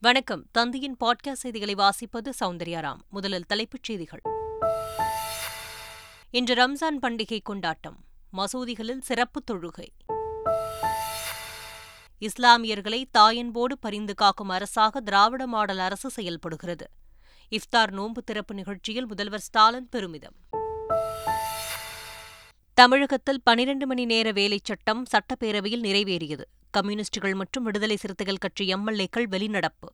வணக்கம். தந்தியின் பாட்காஸ்ட் செய்திகளை வாசிப்பது சௌந்தர்யாராம் முதலில் தலைப்புச் செய்திகள். இன்று ரம்ஜான் பண்டிகை கொண்டாட்டம். மசூதிகளில் சிறப்பு தொழுகை. இஸ்லாமியர்களை தாயன்போடு பரிந்து காக்கும் அரசாக திராவிட மாடல் அரசு செயல்படுகிறது. இஃப்தார் நோன்பு திறப்பு நிகழ்ச்சியில் முதல்வர் ஸ்டாலின் பெருமிதம். தமிழகத்தில் பனிரண்டு மணி நேர வேலைச் சட்டம் சட்டப்பேரவையில் நிறைவேறியது. கம்யூனிஸ்டுகள் மற்றும் விடுதலை சிறுத்தைகள் கட்சி எம்எல்ஏக்கள் வெளிநடப்பு.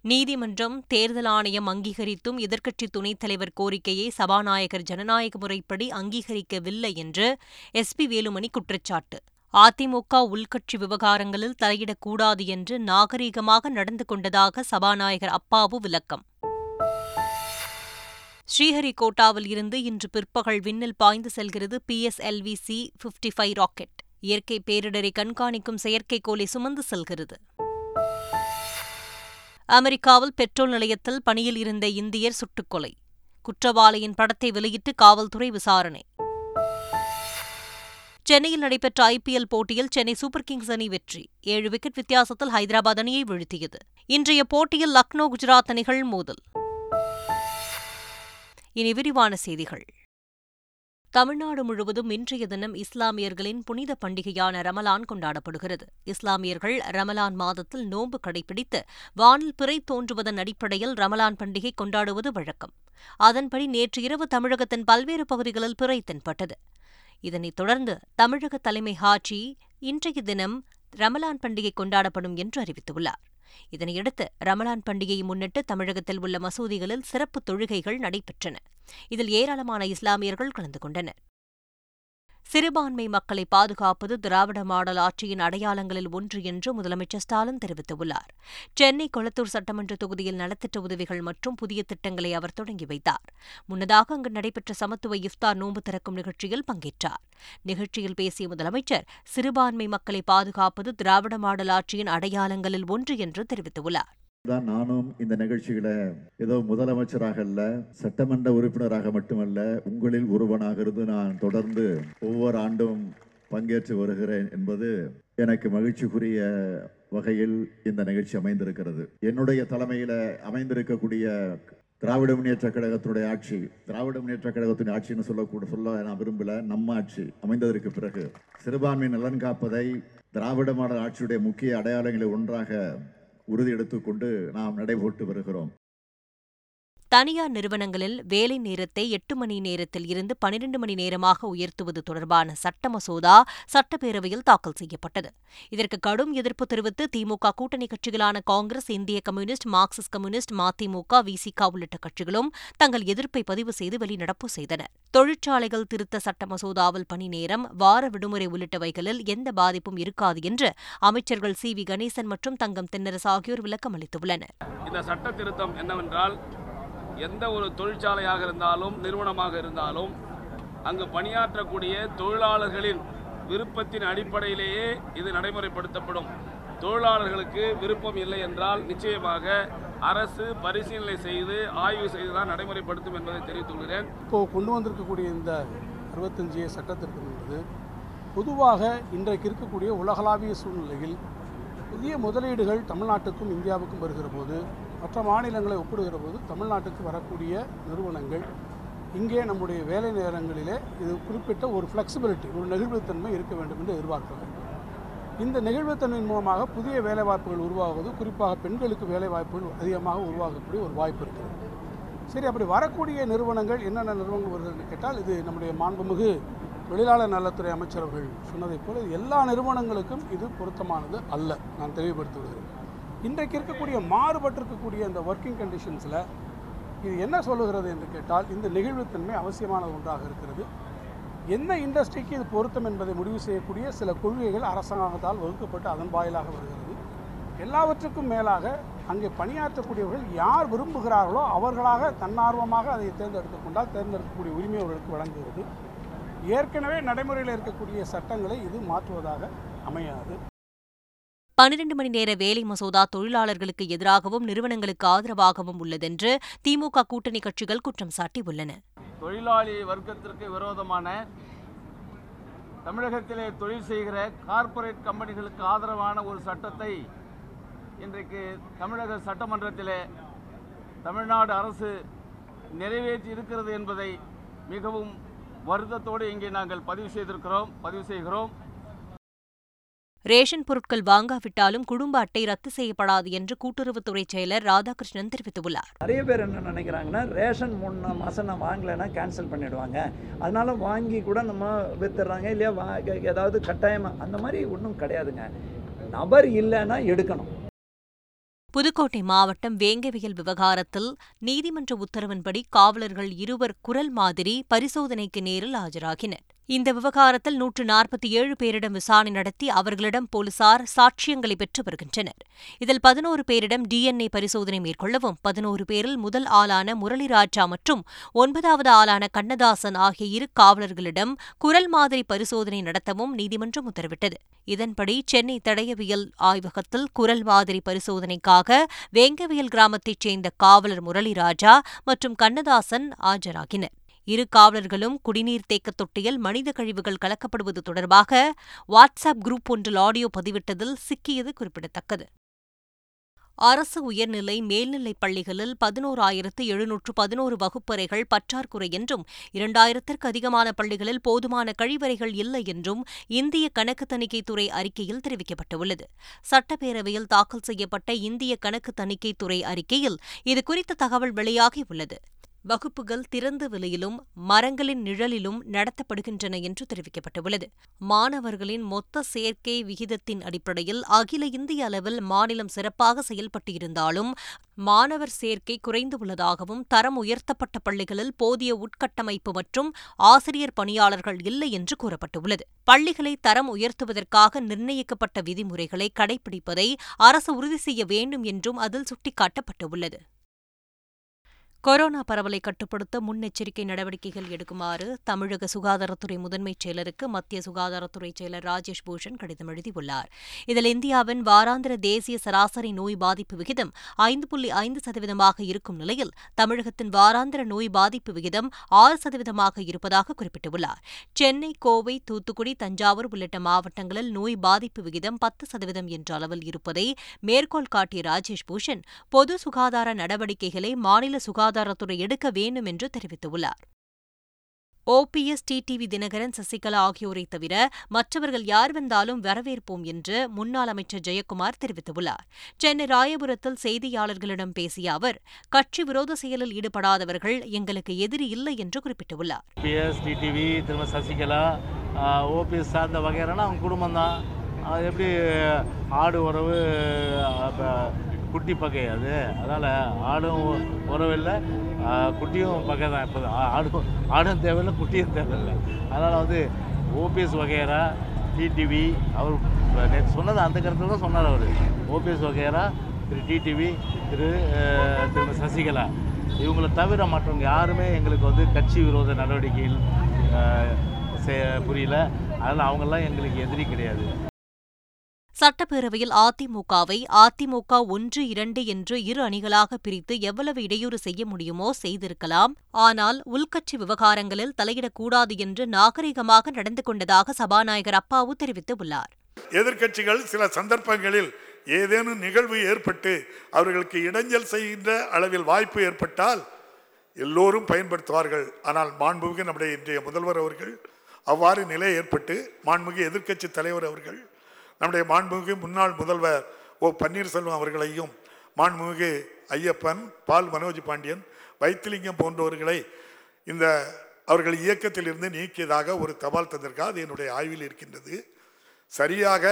நீதிமன்றம் தேர்தல் ஆணையம் அங்கீகரித்தும் எதிர்க்கட்சி துணைத் தலைவர் கோரிக்கையை சபாநாயகர் ஜனநாயக முறைப்படி அங்கீகரிக்கவில்லை என்று எஸ் பி வேலுமணி குற்றச்சாட்டு. அதிமுக உள்கட்சி விவகாரங்களில் தலையிடக்கூடாது என்று நாகரீகமாக நடந்து கொண்டதாக சபாநாயகர் அப்பாவு விளக்கம். ஸ்ரீஹரிகோட்டாவில் இருந்து இன்று பிற்பகல் விண்ணில் பாய்ந்து செல்கிறது PSLV C fifty five rocket. இயற்கை பேரிடரை கண்காணிக்கும் செயற்கைக்கோளை சுமந்து செல்கிறது. அமெரிக்காவில் பெட்ரோல் நிலையத்தில் பணியில் இருந்த இந்தியர் சுட்டுக்கொலை. குற்றவாளியின் படத்தை வெளியிட்டு காவல்துறை விசாரணை. சென்னையில் நடைபெற்ற ஐபிஎல் போட்டியில் சென்னை சூப்பர் கிங்ஸ் அணி வெற்றி. ஏழு விக்கெட் வித்தியாசத்தில் ஹைதராபாத் அணியை வீழ்த்தியது. இன்றைய போட்டியில் லக்னோ குஜராத் அணிகள் மோதல். இனி விரிவான செய்திகள். தமிழ்நாடு முழுவதும் இன்றைய தினம் இஸ்லாமியர்களின் புனித பண்டிகையான ரமலான் கொண்டாடப்படுகிறது. இஸ்லாமியர்கள் ரமலான் மாதத்தில் நோன்பு கடைபிடித்து வானில் பிறை தோன்றுவதன் அடிப்படையில் ரமலான் பண்டிகை கொண்டாடுவது வழக்கம். அதன்படி நேற்று இரவு தமிழகத்தின் பல்வேறு பகுதிகளில் பிறை தென்பட்டது. இதனைத் தொடர்ந்து தமிழக தலைமை ஹாஜி இன்றைய தினம் ரமலான் பண்டிகை கொண்டாடப்படும் என்று அறிவித்துள்ளார். இதனையடுத்து ரமலான் பண்டிகையை முன்னிட்டு தமிழகத்தில் உள்ள மசூதிகளில் சிறப்பு தொழுகைகள் நடைபெற்றன. இதில் ஏராளமான இஸ்லாமியர்கள் கலந்து கொண்டனர். சிறுபான்மை மக்களை பாதுகாப்பது திராவிட மாடல் ஆட்சியின் அடையாளங்களில் ஒன்று என்று முதலமைச்சர் ஸ்டாலின் தெரிவித்துள்ளார். சென்னை கொளத்தூர் சட்டமன்ற தொகுதியில் நலத்திட்ட உதவிகள் மற்றும் புதிய திட்டங்களை அவர் தொடங்கி வைத்தார். முன்னதாக அங்கு நடைபெற்ற சமத்துவ இஃப்தார் நோன்பு திறக்கும் நிகழ்ச்சியில் பங்கேற்றார். நிகழ்ச்சியில் பேசிய முதலமைச்சர் சிறுபான்மை மக்களை பாதுகாப்பது திராவிட மாடல் ஆட்சியின் அடையாளங்களில் ஒன்று என்று தெரிவித்துள்ளார். தான் நானும் இந்த நிகழ்ச்சிகளை ஏதோ முதலமைச்சராக அல்ல சட்டமன்ற உறுப்பினராக மட்டுமல்ல உங்களில் ஒருவனாக இருந்து நான் தொடர்ந்து ஒவ்வொரு ஆண்டும் பங்கேற்று வருகிறேன் என்பது எனக்கு மகிழ்ச்சிக்குரிய வகையில் இந்த நிகழ்ச்சி அமைந்திருக்கிறது. என்னுடைய தலைமையில அமைந்திருக்கக்கூடிய திராவிட முன்னேற்ற கழகத்தினுடைய ஆட்சி திராவிட முன்னேற்ற கழகத்தினுடைய ஆட்சின்னு சொல்லக்கூட சொல்ல நான் விரும்பல நம்ம ஆட்சி அமைந்ததற்கு பிறகு. சிறுபான்மை நலன் காப்பதை திராவிட மாடல் ஆட்சியுடைய முக்கிய அடையாளங்களில் ஒன்றாக உறுதி எடுத்துக்கொண்டு நாம் நடைபோட்டு வருகிறோம். தனியார் நிறுவனங்களில் வேலை நேரத்தை எட்டு மணி நேரத்தில் இருந்து பனிரெண்டு மணி நேரமாக உயர்த்துவது தொடர்பான சட்ட மசோதா சட்டப்பேரவையில் தாக்கல் செய்யப்பட்டது. இதற்கு கடும் எதிர்ப்பு தெரிவித்து திமுக கூட்டணி கட்சிகளான காங்கிரஸ் இந்திய communist marxist communist MDMK VCK உள்ளிட்ட கட்சிகளும் தங்கள் எதிர்ப்பை பதிவு செய்து வெளிநடப்பு செய்தனர் தொழிற்சாலைகள் திருத்த சட்ட மசோதாவில் பணி நேரம் வார விடுமுறை உள்ளிட்டவைகளில் எந்த பாதிப்பும் இருக்காது என்று அமைச்சர்கள் சி வி கணேசன் மற்றும் தங்கம் தென்னரசு ஆகியோர் விளக்கம் அளித்துள்ளனர் இந்த சட்ட திருத்தம் என்னவென்றால் எந்த ஒரு தொழிற்சாலையாக இருந்தாலும் நிறுவனமாக இருந்தாலும் அங்கு பணியாற்றக்கூடிய தொழிலாளர்களின் விருப்பத்தின் அடிப்படையிலேயே இது நடைமுறைப்படுத்தப்படும். தொழிலாளர்களுக்கு விருப்பம் இல்லை என்றால் நிச்சயமாக அரசு பரிசீலனை செய்து ஆய்வு செய்து தான் நடைமுறைப்படுத்தும் என்பதை தெரிவித்துள்ளேன் இப்போது கொண்டு வந்திருக்கக்கூடிய இந்த அறுபத்தஞ்சு சட்டத்திற்கு என்பது பொதுவாக இன்றைக்கு இருக்கக்கூடிய உலகளாவிய சூழ்நிலையில் புதிய முதலீடுகள் தமிழ்நாட்டுக்கும் இந்தியாவுக்கும் வருகிற போது மற்ற மாநிலங்களை ஒப்பிடுகிற போது தமிழ்நாட்டுக்கு வரக்கூடிய நிறுவனங்கள் இங்கே நம்முடைய வேலை நேரங்களிலே இது குறிப்பிட்ட ஒரு ஃப்ளெக்சிபிலிட்டி ஒரு நெகிழ்வுத்தன்மை இருக்க வேண்டும் என்று எதிர்பார்க்கிறது இந்த நெகிழ்வுத்தன்மையின் மூலமாக புதிய வேலைவாய்ப்புகள் உருவாகுவது குறிப்பாக பெண்களுக்கு வேலைவாய்ப்புகள் அதிகமாக உருவாகக்கூடிய ஒரு வாய்ப்பு இருக்கிறது. சரி அப்படி வரக்கூடிய நிறுவனங்கள் என்னென்ன நிறுவனங்கள் வருதுன்னு கேட்டால் இது நம்முடைய மாண்புமிகு தொழிலாளர் நலத்துறை அமைச்சர் அவர்கள் சொன்னதைப் போல எல்லா நிறுவனங்களுக்கும் இது பொருத்தமானது அல்ல நான் தெளிவுபடுத்தி விடுகிறேன் இன்றைக்கு இருக்கக்கூடிய மாறுபட்டிருக்கக்கூடிய இந்த ஒர்க்கிங் கண்டிஷன்ஸில் இது என்ன சொல்லுகிறது என்று கேட்டால் இந்த நெகிழ்வுத்தன்மை அவசியமான ஒன்றாக இருக்கிறது. என்ன இண்டஸ்ட்ரிக்கு இது பொருத்தம் என்பதை முடிவு செய்யக்கூடிய சில கொள்கைகள் அரசாங்கத்தால் வகுக்கப்பட்டு அதன் வாயிலாக வருகிறது. எல்லாவற்றுக்கும் மேலாக அங்கே பணியாற்றக்கூடியவர்கள் யார் விரும்புகிறார்களோ அவர்களாக தன்னார்வமாக அதை தேர்ந்தெடுத்துக் கொண்டால் தேர்ந்தெடுக்கக்கூடிய உரிமை அவர்களுக்கு வழங்குகிறது. ஏற்கனவே நடைமுறையில் இருக்கக்கூடிய சட்டங்களை இது மாற்றுவதாக அமையாது. பனிரண்டு மணி நேர வேலை மசோதா தொழிலாளர்களுக்கு எதிராகவும் நிறுவனங்களுக்கு ஆதரவாகவும் உள்ளதென்று திமுக கூட்டணி கட்சிகள் குற்றம் சாட்டியுள்ளன. தொழிலாளி வர்க்கத்திற்கு விரோதமான தமிழகத்திலே தொழில் செய்கிற கார்ப்பரேட் கம்பெனிகளுக்கு ஆதரவான ஒரு சட்டத்தை இன்றைக்கு தமிழக சட்டமன்றத்திலே தமிழ்நாடு அரசு நிறைவேற்றி இருக்கிறது என்பதை மிகவும் வருத்தத்தோடு இங்கே நாங்கள் பதிவு செய்திருக்கிறோம் பதிவு செய்கிறோம். ரேஷன் பொருட்கள் வாங்காவிட்டாலும் குடும்ப அட்டை ரத்து செய்யப்படாது என்று கூட்டுறவுத்துறை செயலர் ராதாகிருஷ்ணன் தெரிவித்துள்ளார். நிறைய பேர் என்ன நினைக்கிறாங்கன்னா ரேஷன் மூணு மாதம் நான் வாங்கலைன்னா கேன்சல் பண்ணிடுவாங்க. அதனால வாங்கி கூட நம்ம வித்துடுறாங்க இல்லையா? ஏதாவது கட்டாயமாக அந்த மாதிரி ஒன்றும் கிடையாதுங்க. நபர் இல்லைன்னா எடுக்கணும். புதுக்கோட்டை மாவட்டம் வேங்கவியல் விவகாரத்தில் நீதிமன்ற உத்தரவின்படி காவலர்கள் இருவர் குரல் மாதிரி பரிசோதனைக்கு நேரில் ஆஜராகினர். இந்த விவகாரத்தில் நூற்று நாற்பத்தி ஏழு பேரிடம் விசாரணை நடத்தி அவர்களிடம் போலீசார் சாட்சியங்களை பெற்று வருகின்றனர். இதில் பதினோரு பேரிடம் டிஎன்ஏ பரிசோதனை மேற்கொள்ளவும் பதினோரு பேரில் முதல் ஆளான முரளிராஜா மற்றும் ஒன்பதாவது ஆளான கண்ணதாசன் ஆகிய இரு காவலர்களிடம் குரல் மாதிரி பரிசோதனை நடத்தவும் நீதிமன்றம் உத்தரவிட்டது. இதன்படி சென்னை தடயவியல் ஆய்வகத்தில் குரல் மாதிரி பரிசோதனைக்காக வேங்கவியல் கிராமத்தைச் சேர்ந்த காவலர் முரளிராஜா மற்றும் கண்ணதாசன் ஆஜராகினர். இரு காவலர்களும் குடிநீர் தேக்க தொட்டியில் மனித கழிவுகள் கலக்கப்படுவது தொடர்பாக வாட்ஸ்அப் குரூப் ஒன்றில் ஆடியோ பதிவிட்டதில் சிக்கியது குறிப்பிடத்தக்கது. அரசு உயர்நிலை மேல்நிலைப் பள்ளிகளில் பதினோராயிரத்து எழுநூற்று பதினோரு வகுப்பறைகள் பற்றாக்குறை என்றும் இரண்டாயிரத்திற்கு அதிகமான பள்ளிகளில் போதுமான கழிவறைகள் இல்லை என்றும் இந்திய கணக்கு தணிக்கைத்துறை அறிக்கையில் தெரிவிக்கப்பட்டுள்ளது. சட்டப்பேரவையில் தாக்கல் செய்யப்பட்ட இந்திய கணக்கு தணிக்கைத்துறை அறிக்கையில் இதுகுறித்த தகவல் வெளியாகியுள்ளது வகுப்புகள் திறந்த விலையிலும் மரங்களின் நிழலிலும் நடத்தப்படுகின்றன என்று தெரிவிக்கப்பட்டுள்ளது. மாணவர்களின் மொத்த சேர்க்கை விகிதத்தின் அடிப்படையில் அகில இந்திய அளவில் மாநிலம் சிறப்பாக செயல்பட்டு இருந்தாலும் மாணவர் சேர்க்கை குறைந்துள்ளதாகவும் தரம் உயர்த்தப்பட்ட பள்ளிகளில் போதிய உட்கட்டமைப்பு மற்றும் ஆசிரியர் பணியாளர்கள் இல்லை என்று கூறப்பட்டுள்ளது. பள்ளிகளை தரம் உயர்த்துவதற்காக நிர்ணயிக்கப்பட்ட விதிமுறைகளை கடைபிடிப்பதை அரசு உறுதி செய்ய வேண்டும் என்றும் அதில் சுட்டிக்காட்டப்பட்டுள்ளது. கொரோனா பரவலை கட்டுப்படுத்த முன்னெச்சரிக்கை நடவடிக்கைகள் எடுக்குமாறு தமிழக சுகாதாரத்துறை முதன்மைச் செயலருக்கு மத்திய சுகாதாரத்துறை செயலர் ராஜேஷ் பூஷன் கடிதம் எழுதியுள்ளார். இதில் இந்தியாவின் வாராந்திர தேசிய சராசரி நோய் பாதிப்பு விகிதம் ஐந்து புள்ளி ஐந்து சதவீதமாக இருக்கும் நிலையில் தமிழகத்தின் வாராந்திர நோய் பாதிப்பு விகிதம் ஆறு சதவீதமாக இருப்பதாக குறிப்பிட்டுள்ளார். சென்னை கோவை தூத்துக்குடி தஞ்சாவூர் உள்ளிட்ட மாவட்டங்களில் நோய் பாதிப்பு விகிதம் பத்து சதவீதம் என்ற அளவில் இருப்பதை மேற்கோள் காட்டிய ராஜேஷ் பூஷன் பொது சுகாதார நடவடிக்கைகளை மாநில சுகாதார சுகாதாரத்துறை எடுக்க வேண்டும் என்று தெரிவித்துள்ளார். ஓபிஎஸ் டிடிவி தினகரன் சசிகலா ஆகியோரை தவிர மற்றவர்கள் யார் வந்தாலும் வரவேற்போம் என்று முன்னாள் அமைச்சர் ஜெயக்குமார் தெரிவித்துள்ளார். சென்னை ராயபுரத்தில் செய்தியாளர்களிடம் பேசிய அவர் கட்சி விரோத செயலில் ஈடுபடாதவர்கள் எங்களுக்கு எதிரி இல்லை என்று குறிப்பிட்டுள்ளார். ஓபிஎஸ் டிடிவி திரும்ப சசிகலா ஓபிஎஸ் சார்ந்த வகையான அவங்க குடும்பம் தான் எப்படி ஆடு உறவு குட்டி பகை அது. அதனால் ஆடும் உறவில்லை குட்டியும் பகை தான். இப்போ ஆடும் ஆடும் தேவையில்லை குட்டியும் தேவையில்லை. அதனால் வந்து ஓபிஎஸ் வகையரா டிடிவி அவர் நேற்று சொன்னது அந்த கருத்தில் தான் சொன்னார் அவர். ஓபிஎஸ் வகையரா திரு டிடிவி திரு திரு சசிகலா. இவங்களை தவிர மற்றவங்க யாருமே எங்களுக்கு வந்து கட்சி விரோத நடவடிக்கையில் புரியல. அதனால் அவங்கெல்லாம் எங்களுக்கு எதிரி கிடையாது. சட்டப்பேரவையில் அதிமுகவை அதிமுக ஒன்று இரண்டு என்று இரு அணிகளாக பிரித்து எவ்வளவு இடையூறு செய்ய முடியுமோ செய்திருக்கலாம். ஆனால் உள்கட்சி விவகாரங்களில் தலையிடக்கூடாது என்று நாகரிகமாக நடந்து கொண்டதாக சபாநாயகர் அப்பாவு தெரிவித்துள்ளார். எதிர்க்கட்சிகள் சில சந்தர்ப்பங்களில் ஏதேனும் நிகழ்வு ஏற்பட்டு அவர்களுக்கு இடைஞ்சல் செய்கின்ற அளவில் வாய்ப்பு ஏற்பட்டால் எல்லோரும் பயன்படுத்துவார்கள். ஆனால் மாண்புமிகு நம்முடைய இன்றைய முதல்வர் அவர்கள் அவ்வாறு நிலை ஏற்பட்டு மாண்புமிகு எதிர்க்கட்சி தலைவர் அவர்கள் நம்முடைய மாண்புமிகு முன்னாள் முதல்வர் ஓ பன்னீர்செல்வம் அவர்களையும் மாண்புமிகு ஐயப்பன் பால் மனோஜ் பாண்டியன் வைத்திலிங்கம் போன்றவர்களை இந்த அவர்கள் இயக்கத்தில் இருந்து நீக்கியதாக ஒரு தபால் தந்திருக்கா அது என்னுடைய ஆய்வில் இருக்கின்றது. சரியாக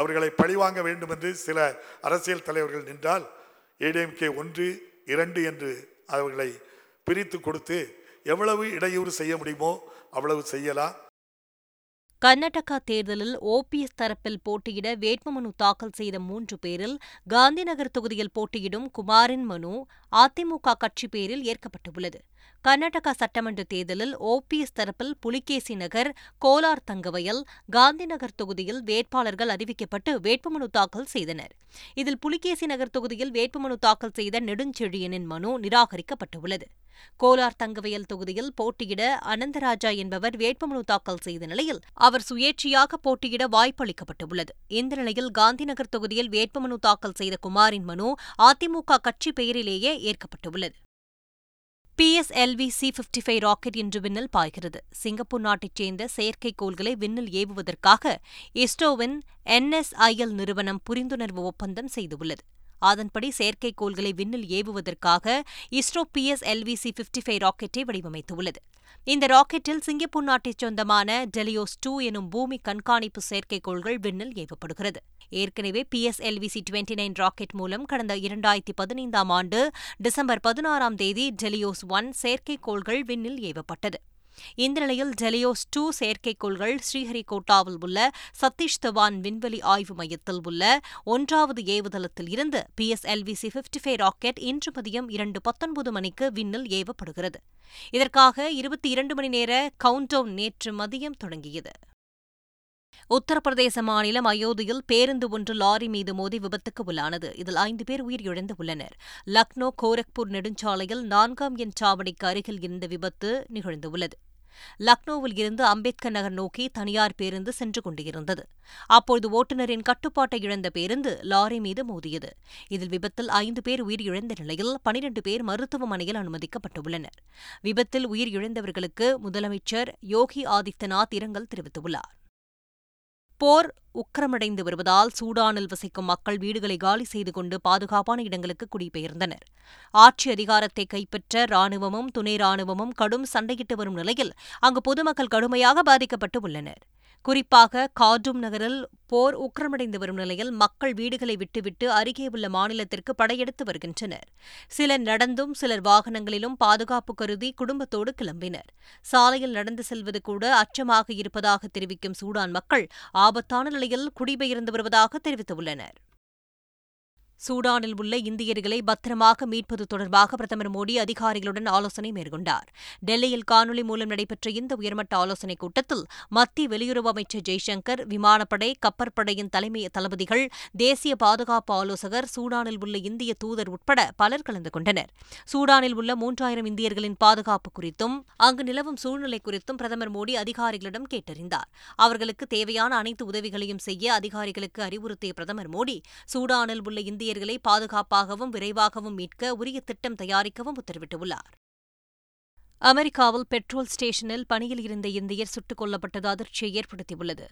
அவர்களை பழிவாங்க வேண்டும் என்று சில அரசியல் தலைவர்கள் நின்றால் ஏடிஎம்கே ஒன்று இரண்டு என்று அவர்களை பிரித்து கொடுத்து எவ்வளவு இடையூறு செய்ய முடியுமோ அவ்வளவு செய்யலாம். கர்நாடகா தேர்தலில் ஓபிஎஸ் தரப்பில் போட்டியிட வேட்புமனு தாக்கல் செய்த மூன்று பேரில் காந்திநகர் தொகுதியில் போட்டியிடும் குமாரின் மனு அதிமுக கட்சி பேரில் ஏற்கப்பட்டுள்ளது. கர்நாடகா சட்டமன்ற தேர்தலில் ஓபிஎஸ் தரப்பில் புலிகேசி நகர் கோலார் தங்கவயல் காந்திநகர் தொகுதியில் வேட்பாளர்கள் அறிவிக்கப்பட்டு வேட்புமனு தாக்கல் செய்தனர். இதில் புலிகேசி நகர் தொகுதியில் வேட்புமனு தாக்கல் செய்த நெடுஞ்செழியனின் மனு நிராகரிக்கப்பட்டுள்ளது. கோலார் தங்கவயல் தொகுதியில் போட்டியிட அனந்தராஜா என்பவர் வேட்புமனு தாக்கல் செய்த நிலையில் அவர் சுயேட்சையாக போட்டியிட வாய்ப்பளிக்கப்பட்டுள்ளது. இந்த நிலையில் காந்திநகர் தொகுதியில் வேட்புமனு தாக்கல் செய்த குமாரின் மனு அதிமுக கட்சி பெயரிலேயே ஏற்கப்பட்டுள்ளது. PSLV C fifty five rocket இன்று விண்ணில் பாய்கிறது. சிங்கப்பூர் நாட்டைச் சேர்ந்த செயற்கைக்கோள்களை விண்ணில் ஏவுவதற்காக இஸ்ரோவின் என்எஸ்ஐஎல் நிறுவனம் புரிந்துணர்வு ஒப்பந்தம் செய்துள்ளது. அதன்படி செயற்கைக்கோள்களை விண்ணில் ஏவுவதற்காக ISRO PSLV C fifty five ராக்கெட்டை வடிவமைத்துள்ளது. இந்த ராக்கெட்டில் சிங்கப்பூர் நாட்டைச் சொந்தமான டெலியோஸ் டூ எனும் பூமி கண்காணிப்பு செயற்கைக்கோள்கள் விண்ணில் ஏவப்படுகிறது. ஏற்கனவே பிஎஸ்எல்விசி டுவெண்டி நைன் ராக்கெட் மூலம் கடந்த இரண்டாயிரத்தி பதினைந்தாம் ஆண்டு டிசம்பர் பதினாறாம் தேதி டெலியோஸ் ஒன் செயற்கைக்கோள்கள் விண்ணில் ஏவப்பட்டது. இந்த நிலையில் டெலியோஸ் டூ செயற்கைக்கோள்கள் ஸ்ரீஹரிகோட்டாவில் உள்ள சதீஷ் தவான் விண்வெளி ஆய்வு மையத்தில் உள்ள ஒன்றாவது ஏவுதளத்தில் இருந்து பிஎஸ்எல்விசி பிப்டி ஃபைவ் ராக்கெட் இன்று மதியம் இரண்டு பத்தொன்பது மணிக்கு விண்ணில் ஏவப்படுகிறது. இதற்காக இருபத்தி இரண்டு மணி நேர கவுண்டவுன் நேற்று மதியம் தொடங்கியது. உத்தரப்பிரதேச மாநிலம் அயோத்தியில் பேருந்து ஒன்று லாரி மீது மோதி விபத்துக்கு உள்ளானது. இதில் ஐந்து பேர் உயிரிழந்து உள்ளனர். லக்னோ கோரக்பூர் நெடுஞ்சாலையில் நான்காம் எண் சாவடிக்கு அருகில் இந்த விபத்து நிகழ்ந்துள்ளது. லக்னோவில் இருந்து அம்பேத்கர் நகர் நோக்கி தனியார் பேருந்து சென்று கொண்டிருந்தது. அப்போது ஓட்டுநரின் கட்டுப்பாட்டை இழந்த பேருந்து லாரி மீது மோதியது. இதில் விபத்தில் ஐந்து பேர் உயிரிழந்த நிலையில் பனிரண்டு பேர் மருத்துவமனையில் அனுமதிக்கப்பட்டுள்ளனர். விபத்தில் உயிரிழந்தவர்களுக்கு முதலமைச்சர் யோகி ஆதித்யநாத் இரங்கல் தெரிவித்துள்ளார். போர் உக்கிரமடைந்து வருவதால் சூடானில் வசிக்கும் மக்கள் வீடுகளை காலி செய்து கொண்டு பாதுகாப்பான இடங்களுக்கு குடிபெயர்ந்தனர். ஆட்சி அதிகாரத்தை கைப்பற்ற ராணுவமும் துணை ராணுவமும் கடும் சண்டையிட்டு வரும் நிலையில் அங்கு பொதுமக்கள் கடுமையாக பாதிக்கப்பட்டு உள்ளனர். குறிப்பாக கார்டூம் நகரில் போர் உக்கிரமடைந்து வரும் நிலையில் மக்கள் வீடுகளை விட்டுவிட்டு அருகே உள்ள மாநிலத்திற்கு படையெடுத்து வருகின்றனர். சிலர் நடந்தும் சிலர் வாகனங்களிலும் பாதுகாப்பு கருதி குடும்பத்தோடு கிளம்பினர். சாலையில் நடந்து செல்வது கூட அச்சமாக இருப்பதாக தெரிவிக்கும் சூடான் மக்கள் ஆபத்தான நிலையில் குடிபெயர்ந்து வருவதாக தெரிவித்துள்ளனர். சூடானில் உள்ள இந்தியர்களை பத்திரமாக மீட்பது தொடர்பாக பிரதமர் மோடி அதிகாரிகளுடன் ஆலோசனை மேற்கொண்டார். டெல்லியில் காணொலி மூலம் நடைபெற்ற இந்த உயர்மட்ட ஆலோசனைக் கூட்டத்தில் மத்திய வெளியுறவு அமைச்சர் ஜெய்சங்கர் விமானப்படை கப்பற்படையின் தலைமை தளபதிகள் தேசிய பாதுகாப்பு ஆலோசகர் சூடானில் உள்ள இந்திய தூதர் உட்பட பலர் கலந்து கொண்டனர். சூடானில் உள்ள மூன்றாயிரம் இந்தியர்களின் பாதுகாப்பு குறித்தும் அங்கு நிலவும் சூழ்நிலை குறித்தும் பிரதமர் மோடி அதிகாரிகளிடம் கேட்டறிந்தார். அவர்களுக்கு தேவையான அனைத்து உதவிகளையும் செய்ய அதிகாரிகளுக்கு அறிவுறுத்திய பிரதமர் மோடி சூடானில் உள்ள இந்திய இந்தியர்களை பாதுகாப்பாகவும் விரைவாகவும் மீட்க உரிய திட்டம் தயாரிக்கவும் உத்தரவிட்டுள்ளார். அமெரிக்காவில் பெட்ரோல் ஸ்டேஷனில் பணியில் இருந்த இந்தியர் சுட்டுக் கொல்லப்பட்டது அதிர்ச்சியை ஏற்படுத்தியுள்ளது.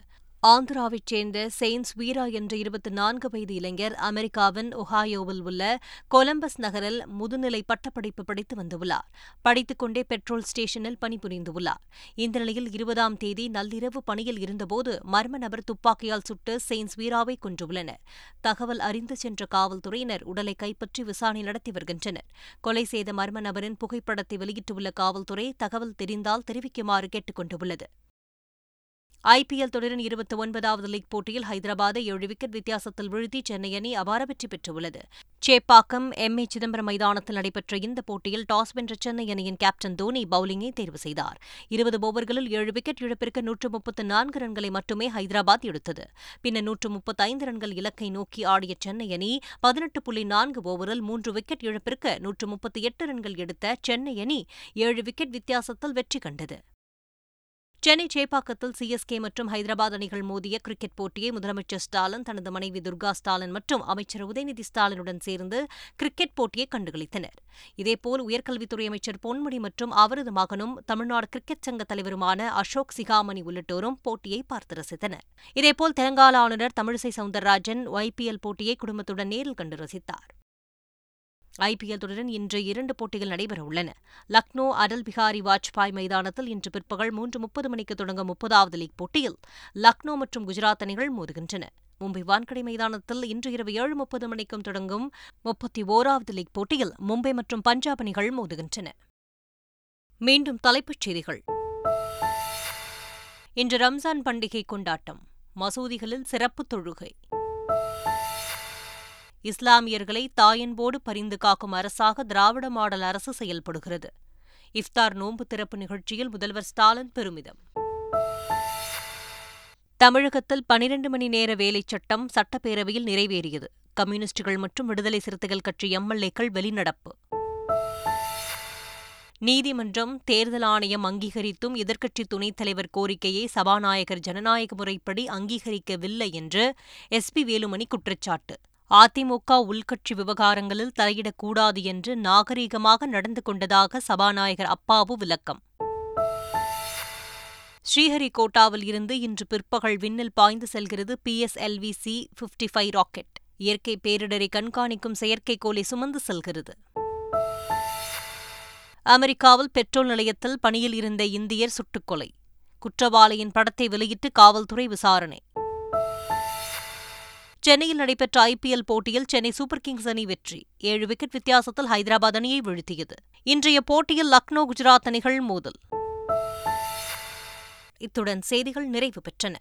ஆந்திராவைச் சேர்ந்த செயின்ஸ் வீரா என்ற இருபத்தி நான்கு வயது இளைஞர் அமெரிக்காவின் ஒஹாயோவில் உள்ள கொலம்பஸ் நகரில் முதுநிலை பட்டப்படிப்பு படித்து வந்துள்ளார். படித்துக்கொண்டே பெட்ரோல் ஸ்டேஷனில் பணிபுரிந்துள்ளார். இந்த நிலையில் இருபதாம் தேதி நள்ளிரவு பணியில் இருந்தபோது மர்ம நபர் துப்பாக்கியால் சுட்டு செயின்ஸ் வீராவை கொன்றுள்ளனர். தகவல் அறிந்து சென்ற காவல்துறையினர் உடலை கைப்பற்றி விசாரணை நடத்தி வருகின்றனர். கொலை செய்த மர்ம நபரின் புகைப்படத்தை வெளியிட்டுள்ள காவல்துறை தகவல் தெரிந்தால் தெரிவிக்குமாறு கேட்டுக் கொண்டுள்ளது. ஐபிஎல் தொடரின் இருபத்தி ஒன்பதாவது லீக் போட்டியில் ஹைதராபாத்தை ஏழு விக்கெட் வித்தியாசத்தில் வீழ்த்தி சென்னை அணி அபார வெற்றி பெற்றுள்ளது. சேப்பாக்கம் எம். ஏ. சிதம்பரம் மைதானத்தில் நடைபெற்ற இந்த போட்டியில் டாஸ் வென்ற சென்னை அணியின் கேப்டன் தோனி பவுலிங்கை தேர்வு செய்தார். இருபது ஓவர்களில் ஏழு விக்கெட் இழப்பிற்கு நூற்று முப்பத்து நான்கு ரன்களை மட்டுமே ஹைதராபாத் எடுத்தது. பின்னர் நூற்று முப்பத்தைந்து ரன்கள் இலக்கை நோக்கி ஆடிய சென்னை அணி பதினெட்டு புள்ளி நான்கு ஓவரில் மூன்று விக்கெட் இழப்பிற்கு நூற்று முப்பத்தி எட்டு ரன்கள் எடுத்த சென்னை அணி ஏழு விக்கெட் வித்தியாசத்தில் வெற்றி கண்டது. சென்னை சேப்பாக்கத்தில் சிஎஸ்கே மற்றும் ஹைதராபாத் அணிகள் மோதிய கிரிக்கெட் போட்டியை முதலமைச்சர் ஸ்டாலின் தனது மனைவி துர்கா ஸ்டாலின் மற்றும் அமைச்சர் உதயநிதி ஸ்டாலினுடன் சேர்ந்து கிரிக்கெட் போட்டியை கண்டுகளித்தனர். இதேபோல் உயர்கல்வித்துறை அமைச்சர் பொன்முடி மற்றும் அவரது மகனும் தமிழ்நாடு கிரிக்கெட் சங்க தலைவருமான அசோக் சிகாமணி உள்ளிட்டோரும் போட்டியை பார்த்து ரசித்தனர். இதேபோல் தெலங்கானா ஆளுநர் தமிழிசை சவுந்தரராஜன் ஐபிஎல் போட்டியை குடும்பத்துடன் நேரில் கண்டு ரசித்தார். ஐபிஎல் தொடரின் இன்று இரண்டு போட்டிகள் நடைபெறவுள்ளன. லக்னோ அடல் பிகாரி வாஜ்பாய் மைதானத்தில் இன்று பிற்பகல் மூன்று முப்பது மணிக்கு தொடங்கும் முப்பதாவது லீக் போட்டியில் லக்னோ மற்றும் குஜராத் அணிகள் மோதுகின்றன. மும்பை வான்கடை மைதானத்தில் இன்று இரவு ஏழு முப்பது மணிக்கும் தொடங்கும் முப்பத்தி ஓராவது லீக் போட்டியில் மும்பை மற்றும் பஞ்சாப் அணிகள் மோதுகின்றன. மீண்டும் தலைப்புச் செய்திகள். இன்று ரம்ஜான் பண்டிகை கொண்டாட்டம். மசூதிகளில் சிறப்பு தொழுகை. இஸ்லாமியர்களை தாயன்போடு பரிந்து காக்கும் அரசாக திராவிட மாடல் அரசு செயல்படுகிறது. இஃப்தார் நோன்பு திறப்பு நிகழ்ச்சியில் முதல்வர் ஸ்டாலின் பெருமிதம். தமிழகத்தில் பனிரண்டு மணி நேர வேலைச் சட்டம் சட்டப்பேரவையில் நிறைவேறியது. கம்யூனிஸ்டுகள் மற்றும் விடுதலை சிறுத்தைகள் கட்சி எம்எல்ஏக்கள் வெளிநடப்பு. நீதிமன்றம் தேர்தல் ஆணையம் அங்கீகரித்தும் எதிர்க்கட்சி துணைத் தலைவர் கோரிக்கையை சபாநாயகர் ஜனநாயக முறைப்படி அங்கீகரிக்கவில்லை என்று எஸ் பி வேலுமணி குற்றச்சாட்டு. அதிமுக உள்கட்சி விவகாரங்களில் தலையிடக்கூடாது என்று நாகரீகமாக நடந்து கொண்டதாக சபாநாயகர் அப்பாவு விளக்கம். ஸ்ரீஹரிகோட்டாவில் இருந்து இன்று பிற்பகல் விண்ணில் பாய்ந்து செல்கிறது PSLV C fifty five rocket. இயற்கை பேரிடரை கண்காணிக்கும் செயற்கைக்கோளை சுமந்து செல்கிறது. அமெரிக்காவில் பெட்ரோல் நிலையத்தில் பணியில் இருந்த இந்தியர் சுட்டுக்கொலை குற்றவாளியின் படத்தை வெளியிட்டு காவல்துறை விசாரணை. சென்னையில் நடைபெற்ற ஐபிஎல் போட்டியில் சென்னை சூப்பர் கிங்ஸ் அணி வெற்றி. ஏழு விக்கெட் வித்தியாசத்தில் ஹைதராபாத் அணியை வீழ்த்தியது. இன்றைய போட்டியில் லக்னோ குஜராத் அணிகள் மோதல். இத்துடன் செய்திகள் நிறைவு பெற்றன.